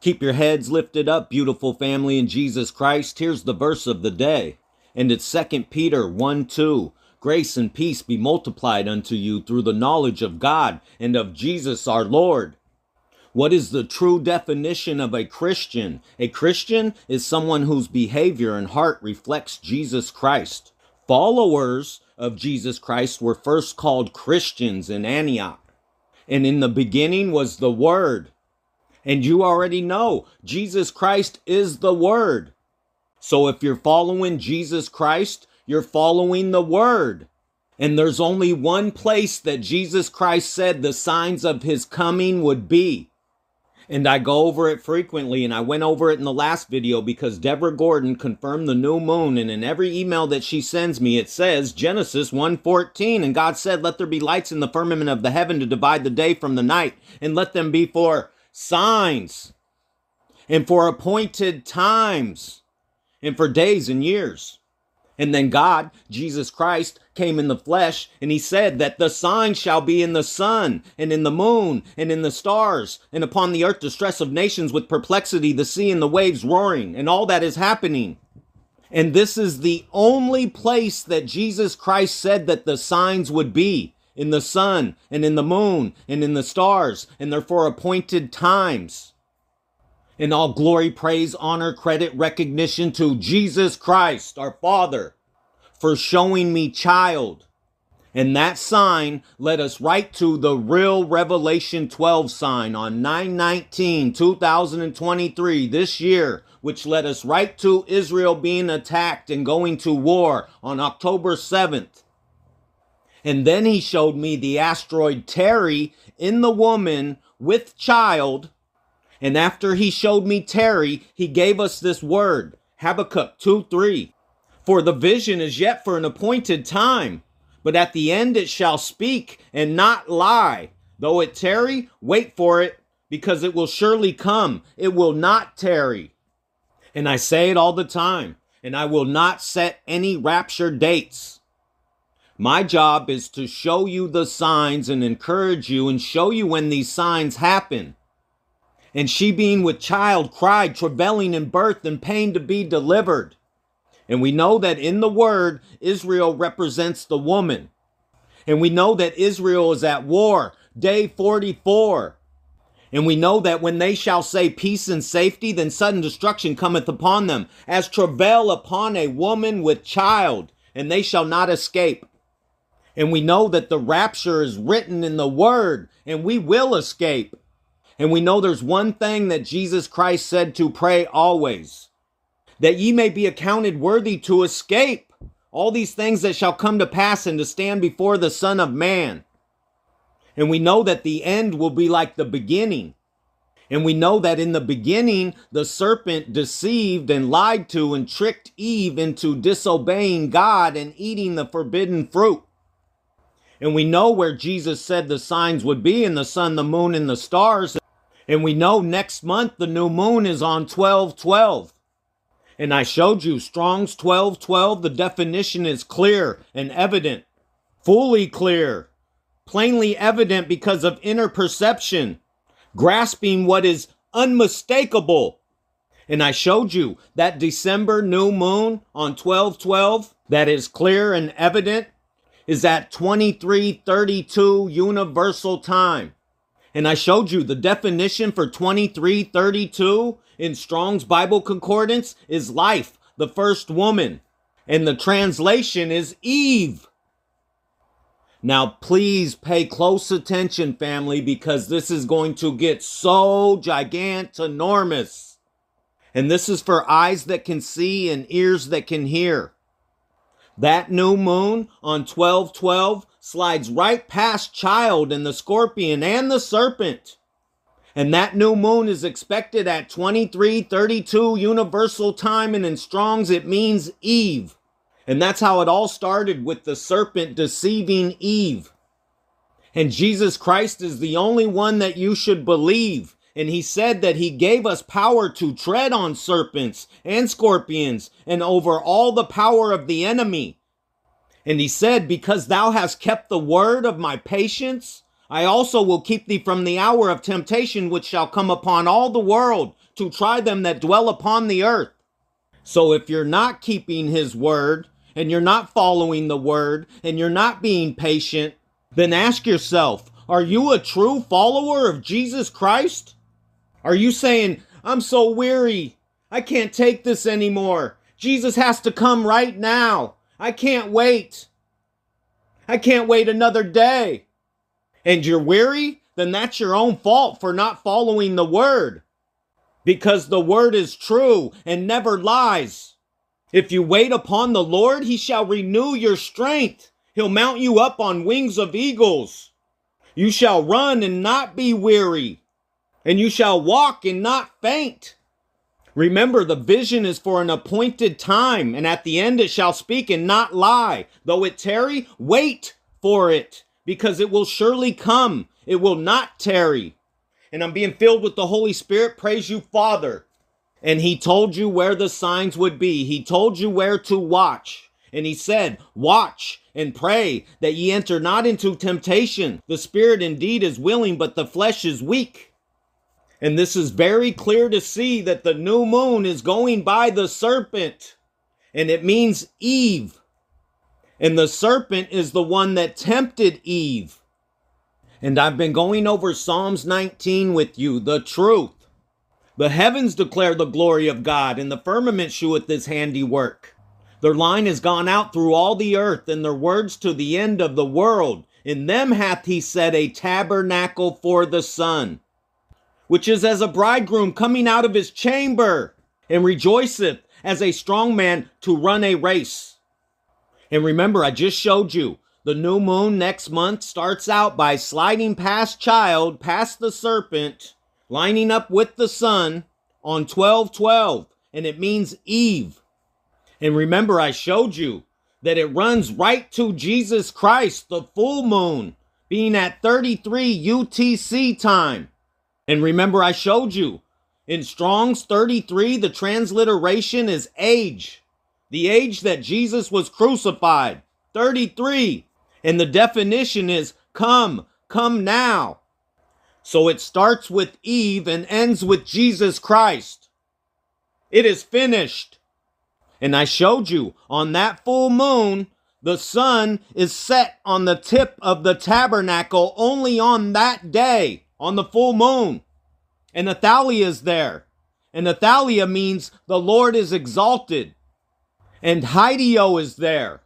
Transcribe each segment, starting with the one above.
Keep your heads lifted up, beautiful family in Jesus Christ. Here's the verse of the day. And it's 2 Peter 1 2. Grace and peace be multiplied unto you through the knowledge of God and of Jesus our Lord. What is the true definition of a Christian? A Christian is someone whose behavior and heart reflects Jesus Christ. Followers of Jesus Christ were first called Christians in Antioch. And in the beginning was the Word. And you already know Jesus Christ is the Word. So if you're following Jesus Christ, you're following the Word. And there's only one place that Jesus Christ said the signs of his coming would be. And I go over it frequently, and I went over it in the last video because Deborah Gordon confirmed the new moon, and in every email that she sends me, it says Genesis 1:14, and God said, "Let there be lights in the firmament of the heaven to divide the day from the night, and let them be for signs, and for appointed times, and for days and years." And then God, Jesus Christ, came in the flesh, and he said that the sign shall be in the sun, and in the moon, and in the stars, and upon the earth distress of nations with perplexity, the sea and the waves roaring, and all that is happening. And this is the only place that Jesus Christ said that the signs would be in the sun, and in the moon, and in the stars, and therefore appointed times. In all glory, praise, honor, credit, recognition to Jesus Christ, our Father, for showing me child. And that sign led us right to the real Revelation 12 sign on 919 2023 this year, which led us right to Israel being attacked and going to war on October 7th. And then he showed me the asteroid Terry in the woman with child and after he showed me Terry, he gave us this word Habakkuk 2 3. For the vision is yet for an appointed time, but at the end it shall speak and not lie. Though it tarry, wait for it, because it will surely come. It will not tarry. And I say it all the time, and I will not set any rapture dates. My job is to show you the signs and encourage you and show you when these signs happen. And she, being with child, cried, travailing in birth and pain to be delivered. And we know that in the word, Israel represents the woman. And we know that Israel is at war, day 44. And we know that when they shall say peace and safety, then sudden destruction cometh upon them, as travail upon a woman with child, and they shall not escape. And we know that the rapture is written in the word, and we will escape. And we know there's one thing that Jesus Christ said to pray always that ye may be accounted worthy to escape all these things that shall come to pass and to stand before the Son of Man. And we know that the end will be like the beginning. And we know that in the beginning, the serpent deceived and lied to and tricked Eve into disobeying God and eating the forbidden fruit. And we know where Jesus said the signs would be in the sun, the moon, and the stars. And we know next month the new moon is on 12 12. And I showed you Strong's 12 12. The definition is clear and evident, fully clear, plainly evident because of inner perception, grasping what is unmistakable. And I showed you that December new moon on 12 12 that is clear and evident is at 2332 universal time. And I showed you the definition for 2332 in Strong's Bible Concordance is life, the first woman. And the translation is Eve. Now, please pay close attention, family, because this is going to get so gigantinormous. And this is for eyes that can see and ears that can hear. That new moon on 1212 slides right past child and the scorpion and the serpent. And that new moon is expected at 2332 universal time and in Strong's it means Eve. And that's how it all started with the serpent deceiving Eve. And Jesus Christ is the only one that you should believe. And he said that he gave us power to tread on serpents and scorpions and over all the power of the enemy. And he said, Because thou hast kept the word of my patience, I also will keep thee from the hour of temptation which shall come upon all the world to try them that dwell upon the earth. So if you're not keeping his word, and you're not following the word, and you're not being patient, then ask yourself, are you a true follower of Jesus Christ? Are you saying, I'm so weary. I can't take this anymore. Jesus has to come right now. I can't wait. I can't wait another day. And you're weary? Then that's your own fault for not following the word. Because the word is true and never lies. If you wait upon the Lord, he shall renew your strength. He'll mount you up on wings of eagles. You shall run and not be weary, and you shall walk and not faint. Remember, the vision is for an appointed time, and at the end it shall speak and not lie. Though it tarry, wait for it, because it will surely come. It will not tarry. And I'm being filled with the Holy Spirit. Praise you, Father. And he told you where the signs would be. He told you where to watch. And he said, Watch and pray that ye enter not into temptation. The spirit indeed is willing, but the flesh is weak. And this is very clear to see that the new moon is going by the serpent, and it means Eve. And the serpent is the one that tempted Eve. And I've been going over Psalms 19 with you, the truth. The heavens declare the glory of God, and the firmament sheweth his handiwork. Their line has gone out through all the earth, and their words to the end of the world. In them hath he set a tabernacle for the sun which is as a bridegroom coming out of his chamber, and rejoiceth as a strong man to run a race. And remember, I just showed you the new moon next month starts out by sliding past child, past the serpent, lining up with the sun on 1212, and it means Eve. And remember, I showed you that it runs right to Jesus Christ, the full moon, being at 33 UTC time. And remember, I showed you in Strong's 33, the transliteration is age, the age that Jesus was crucified. 33. And the definition is come, come now. So it starts with Eve and ends with Jesus Christ. It is finished. And I showed you on that full moon, the sun is set on the tip of the tabernacle only on that day on the full moon. And Athaliah is there. And Athaliah means the Lord is exalted. And Hideo is there.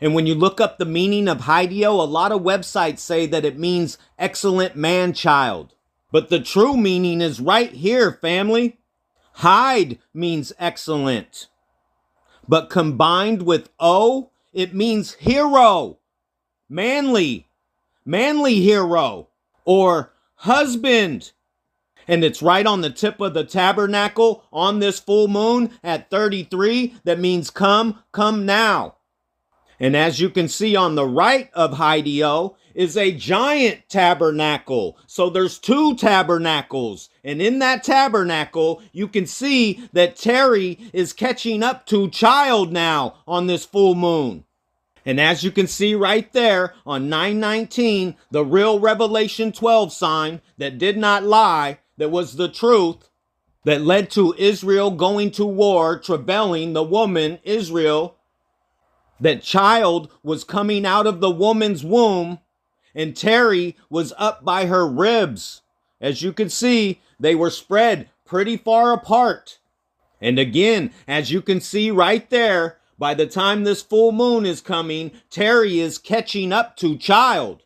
And when you look up the meaning of Hideo, a lot of websites say that it means excellent man child. But the true meaning is right here, family. Hide means excellent. But combined with O, it means hero, manly, manly hero, or husband. And it's right on the tip of the tabernacle on this full moon at 33. That means come, come now. And as you can see on the right of Hideo is a giant tabernacle. So there's two tabernacles. And in that tabernacle, you can see that Terry is catching up to child now on this full moon. And as you can see right there on 919, the real Revelation 12 sign that did not lie, that was the truth, that led to Israel going to war, travailing the woman, Israel, that child was coming out of the woman's womb, and Terry was up by her ribs. As you can see, they were spread pretty far apart. And again, as you can see right there, by the time this full moon is coming, Terry is catching up to child.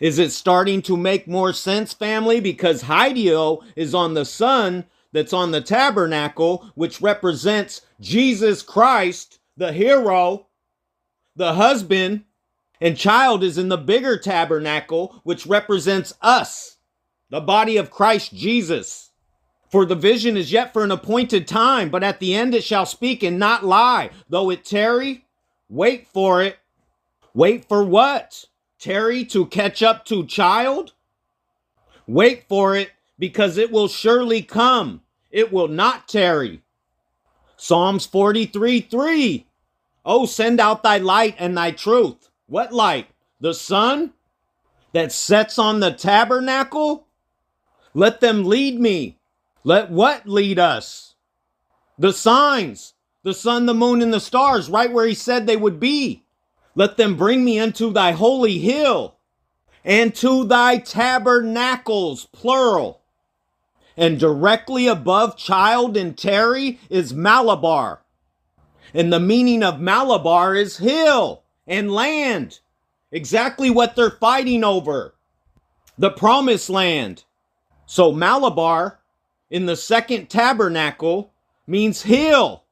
Is it starting to make more sense, family? Because Hideo is on the sun that's on the tabernacle, which represents Jesus Christ, the hero, the husband, and child is in the bigger tabernacle, which represents us, the body of Christ Jesus. For the vision is yet for an appointed time, but at the end it shall speak and not lie. Though it tarry, wait for it. Wait for what? Tarry to catch up to child? Wait for it, because it will surely come. It will not tarry. Psalms 43 3. Oh, send out thy light and thy truth. What light? The sun that sets on the tabernacle? Let them lead me Let what lead us? The signs, the sun, the moon, and the stars, right where he said they would be. Let them bring me unto thy holy hill and to thy tabernacles, plural. And directly above child and Terry is Malabar. And the meaning of Malabar is hill and land. Exactly what they're fighting over. The promised land. So Malabar in the second tabernacle means hill.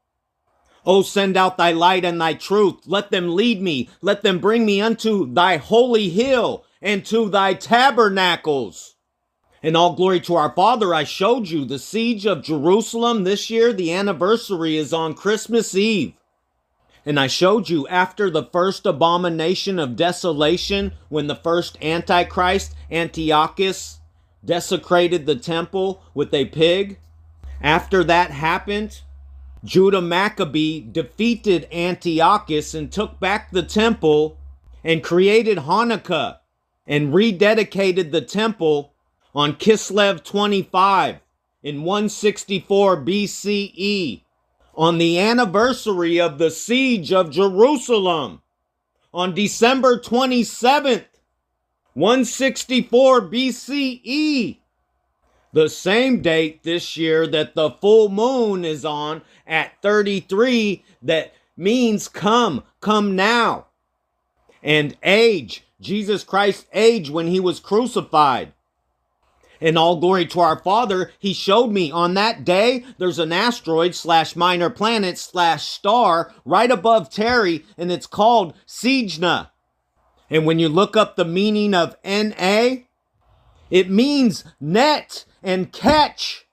Oh, send out thy light and thy truth. Let them lead me. Let them bring me unto thy holy hill and to thy tabernacles. In all glory to our Father, I showed you the siege of Jerusalem this year. The anniversary is on Christmas Eve. And I showed you after the first abomination of desolation, when the first Antichrist, Antiochus, desecrated the temple with a pig. After that happened, Judah Maccabee defeated Antiochus and took back the temple and created Hanukkah and rededicated the temple on Kislev 25 in 164 BCE on the anniversary of the siege of Jerusalem on December 27th, 164 BCE. The same date this year that the full moon is on at 33, that means come, come now. And age, Jesus Christ's age when he was crucified. In all glory to our Father, he showed me on that day there's an asteroid slash minor planet slash star right above Terry, and it's called Cygna. And when you look up the meaning of NA, it means net and catch.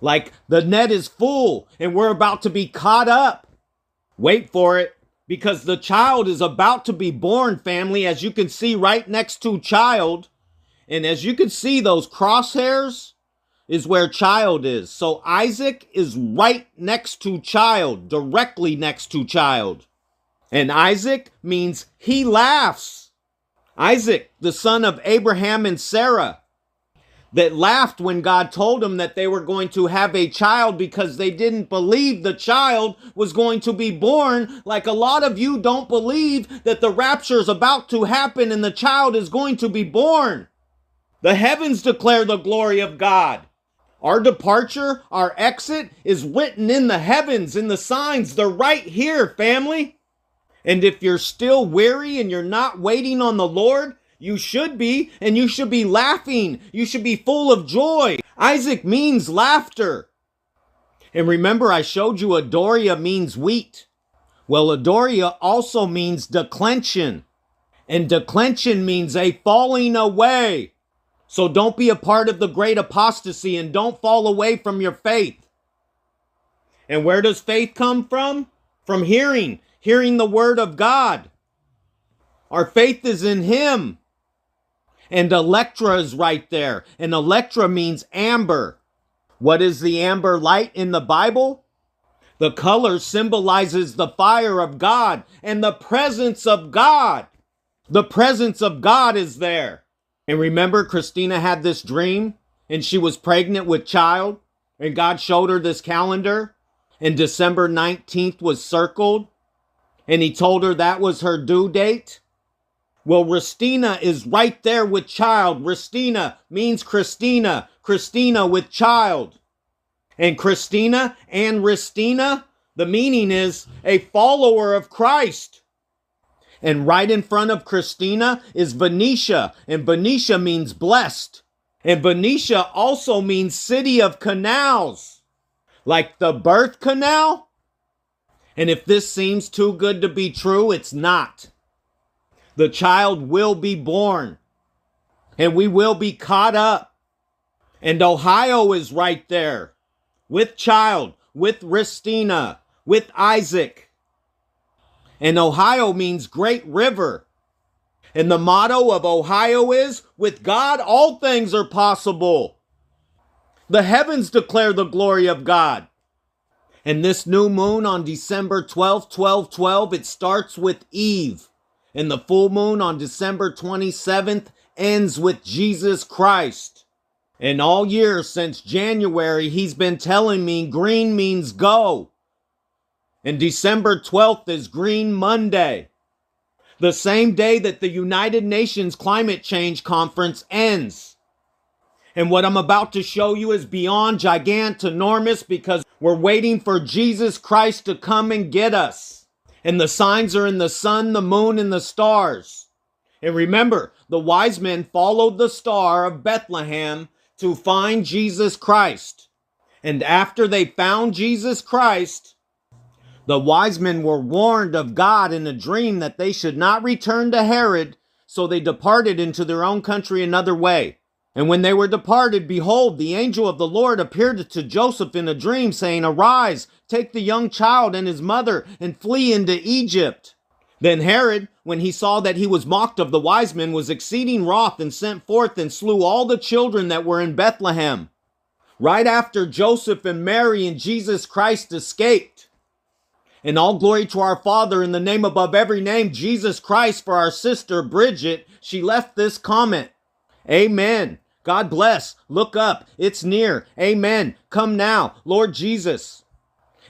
Like the net is full and we're about to be caught up. Wait for it because the child is about to be born, family, as you can see right next to child. And as you can see, those crosshairs is where child is. So Isaac is right next to child, directly next to child. And Isaac means he laughs. Isaac, the son of Abraham and Sarah, that laughed when God told them that they were going to have a child because they didn't believe the child was going to be born. Like a lot of you don't believe that the rapture is about to happen and the child is going to be born. The heavens declare the glory of God. Our departure, our exit is written in the heavens, in the signs. They're right here, family. And if you're still weary and you're not waiting on the Lord, you should be, and you should be laughing. You should be full of joy. Isaac means laughter. And remember, I showed you Adoria means wheat. Well, Adoria also means declension. And declension means a falling away. So don't be a part of the great apostasy and don't fall away from your faith. And where does faith come from? From hearing, hearing the word of God. Our faith is in Him. And Electra is right there. And Electra means amber. What is the amber light in the Bible? The color symbolizes the fire of God and the presence of God. The presence of God is there. And remember, Christina had this dream and she was pregnant with child, and God showed her this calendar, and December 19th was circled, and He told her that was her due date. Well, Ristina is right there with child. Ristina means Christina, Christina with child. And Christina and Ristina, the meaning is a follower of Christ. And right in front of Christina is Venetia, and Venetia means blessed. And Venetia also means city of canals, like the birth canal. And if this seems too good to be true, it's not. The child will be born, and we will be caught up. And Ohio is right there with child, with Ristina, with Isaac. And Ohio means great river. And the motto of Ohio is with God, all things are possible. The heavens declare the glory of God. And this new moon on December 12, 12, 12, it starts with Eve. And the full moon on December 27th ends with Jesus Christ. And all year since January, he's been telling me green means go. And December 12th is Green Monday. The same day that the United Nations Climate Change Conference ends. And what I'm about to show you is beyond gigantinormous because we're waiting for Jesus Christ to come and get us. And the signs are in the sun, the moon, and the stars. And remember, the wise men followed the star of Bethlehem to find Jesus Christ. And after they found Jesus Christ, the wise men were warned of God in a dream that they should not return to Herod, so they departed into their own country another way. And when they were departed, behold, the angel of the Lord appeared to Joseph in a dream, saying, Arise, take the young child and his mother, and flee into Egypt. Then Herod, when he saw that he was mocked of the wise men, was exceeding wroth and sent forth and slew all the children that were in Bethlehem. Right after Joseph and Mary and Jesus Christ escaped. And all glory to our Father in the name above every name, Jesus Christ, for our sister Bridget. She left this comment. Amen. God bless. Look up. It's near. Amen. Come now. Lord Jesus.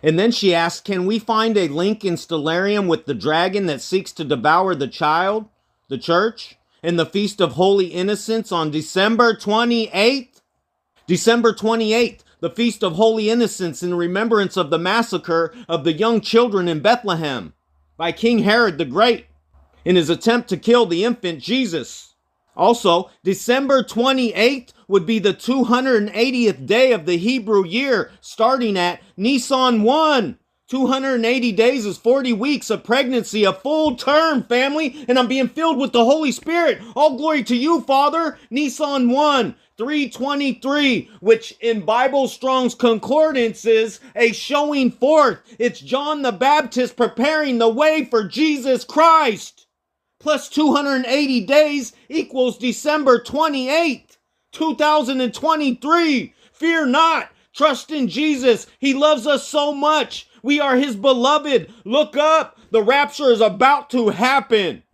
And then she asked, Can we find a link in Stellarium with the dragon that seeks to devour the child, the church, and the Feast of Holy Innocents on December 28th? December 28th, the Feast of Holy Innocents in remembrance of the massacre of the young children in Bethlehem by King Herod the Great in his attempt to kill the infant Jesus. Also, December 28th would be the 280th day of the Hebrew year, starting at Nisan 1. 280 days is 40 weeks of pregnancy, a full term, family, and I'm being filled with the Holy Spirit. All glory to you, Father. Nisan 1, 323, which in Bible Strong's Concordance is a showing forth. It's John the Baptist preparing the way for Jesus Christ plus 280 days equals December 28th, 2023. Fear not. Trust in Jesus. He loves us so much. We are his beloved. Look up. The rapture is about to happen.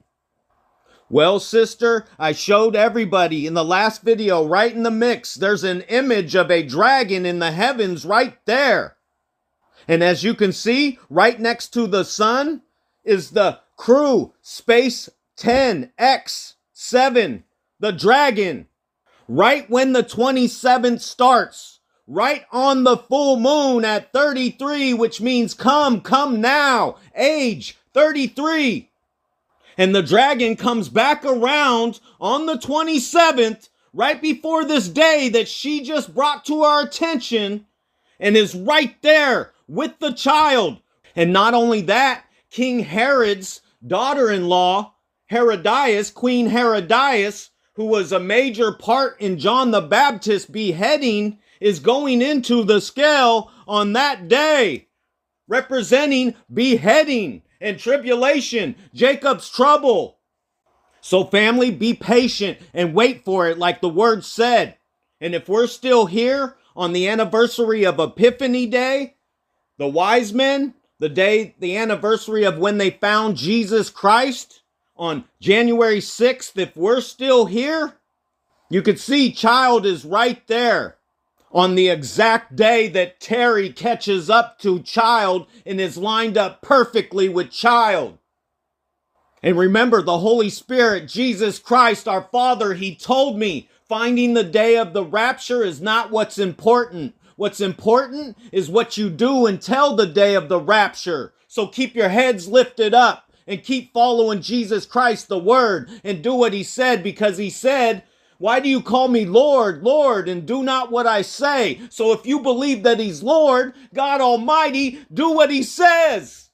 Well, sister, I showed everybody in the last video right in the mix. There's an image of a dragon in the heavens right there. And as you can see, right next to the sun is the crew space 10x7, the dragon, right when the 27th starts, right on the full moon at 33, which means come, come now, age 33. And the dragon comes back around on the 27th, right before this day that she just brought to our attention, and is right there with the child. And not only that, King Herod's daughter in law Herodias, Queen Herodias, who was a major part in John the Baptist beheading, is going into the scale on that day, representing beheading and tribulation, Jacob's trouble. So, family, be patient and wait for it, like the word said. And if we're still here on the anniversary of Epiphany Day, the wise men, the day, the anniversary of when they found Jesus Christ, on January 6th, if we're still here, you can see child is right there on the exact day that Terry catches up to child and is lined up perfectly with child. And remember, the Holy Spirit, Jesus Christ, our Father, He told me finding the day of the rapture is not what's important. What's important is what you do until the day of the rapture. So keep your heads lifted up and keep following Jesus Christ, the Word, and do what He said because He said, Why do you call me Lord, Lord, and do not what I say? So if you believe that He's Lord, God Almighty, do what He says.